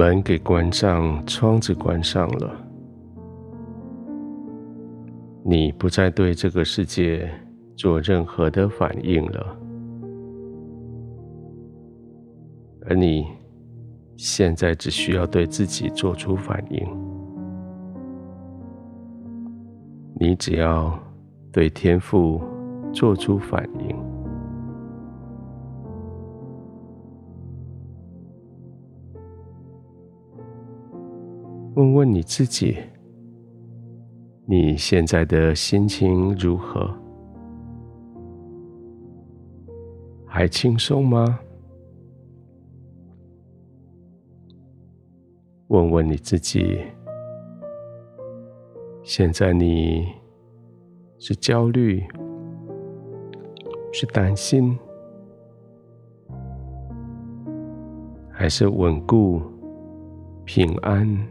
门给关上，窗子关上了，你不再对这个世界做任何的反应了，而你现在只需要对自己做出反应，你只要对天赋做出反应。问问你自己，你现在的心情如何？还轻松吗？问问你自己，现在你是焦虑，是担心，还是稳固、平安？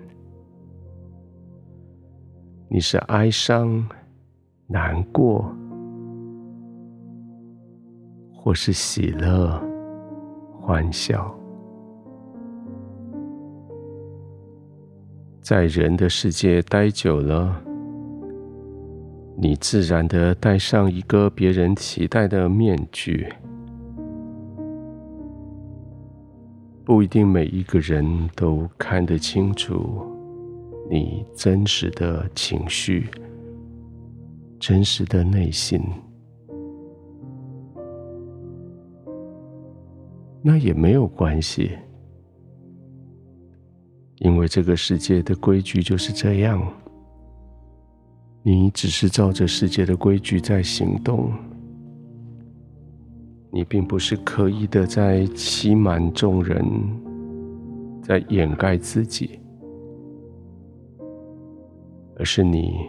你是哀伤、难过，或是喜乐、欢笑？在人的世界待久了，你自然的戴上一个别人期待的面具，不一定每一个人都看得清楚。你真实的情绪，真实的内心，那也没有关系，因为这个世界的规矩就是这样。你只是照着世界的规矩在行动，你并不是刻意的在欺瞒众人，在掩盖自己。而是你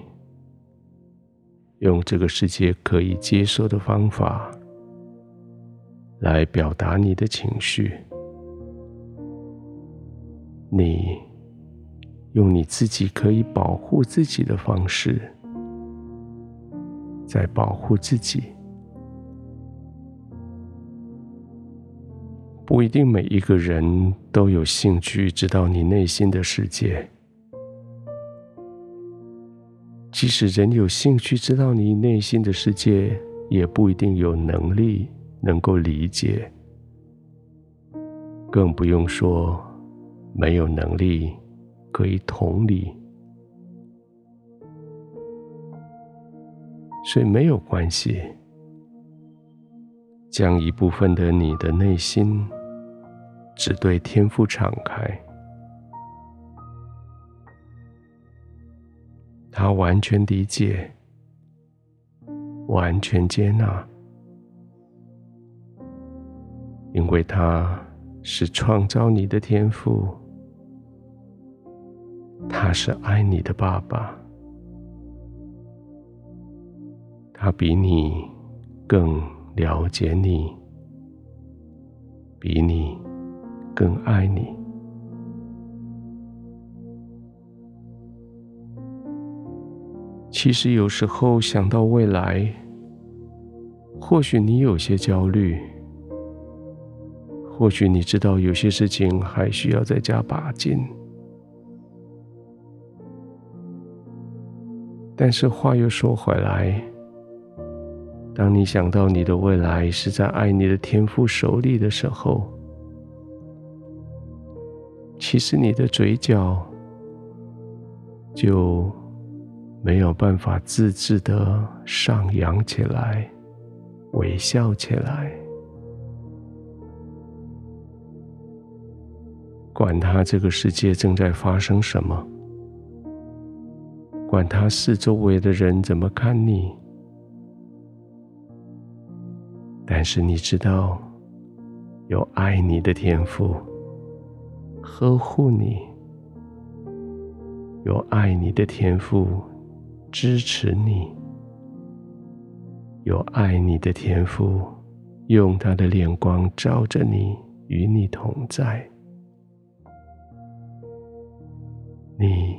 用这个世界可以接受的方法来表达你的情绪，你用你自己可以保护自己的方式在保护自己，不一定每一个人都有兴趣知道你内心的世界。即使人有兴趣知道你内心的世界，也不一定有能力能够理解，更不用说没有能力可以同理。所以没有关系，将一部分的你的内心只对天赋敞开。他完全理解，完全接纳，因为他是创造你的天赋，他是爱你的爸爸，他比你更了解你，比你更爱你。其实有时候想到未来，或许你有些焦虑，或许你知道有些事情还需要再加把劲。但是话又说回来，当你想到你的未来是在爱你的天父手里的时候，其实你的嘴角就。没有办法自制的上扬起来，微笑起来。管他这个世界正在发生什么，管他四周围的人怎么看你，但是你知道，有爱你的天赋呵护你，有爱你的天赋。支持你，有爱你的天父，用他的脸光照着你，与你同在。你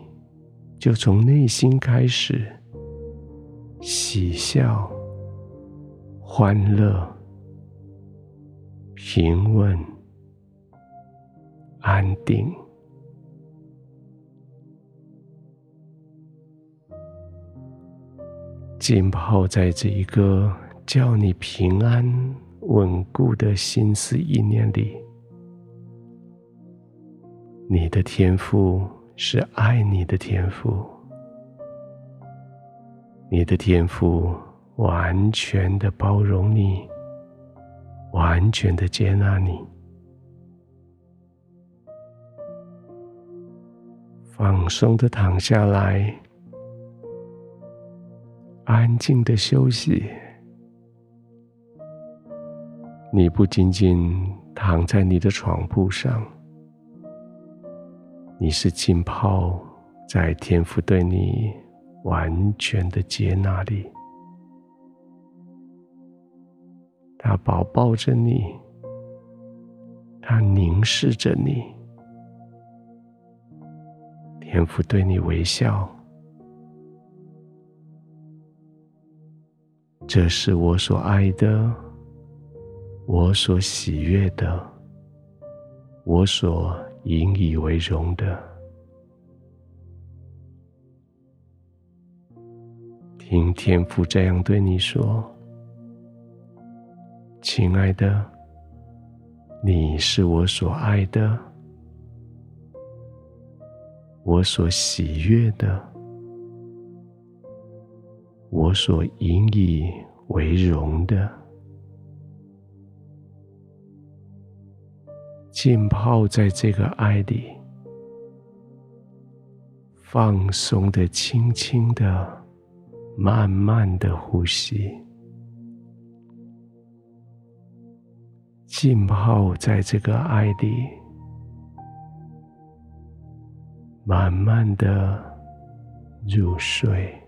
就从内心开始喜笑、欢乐、平稳、安定、浸泡在这一个叫你平安稳固的心思意念里。你的天赋是爱你的天赋，你的天赋完全的包容你，完全的接纳你。放松的躺下来，安静的休息。你不仅仅躺在你的床铺上，你是浸泡在天父对你完全的接纳里。他抱抱着你，他凝视着你。天父对你微笑，这是我所爱的，我所喜悦的，我所引以为荣的。听天父这样对你说：“亲爱的，你是我所爱的。”我所喜悦的，我所引以为荣的，浸泡在这个爱里，放松的、轻轻的、慢慢的呼吸，浸泡在这个爱里。慢慢的入睡。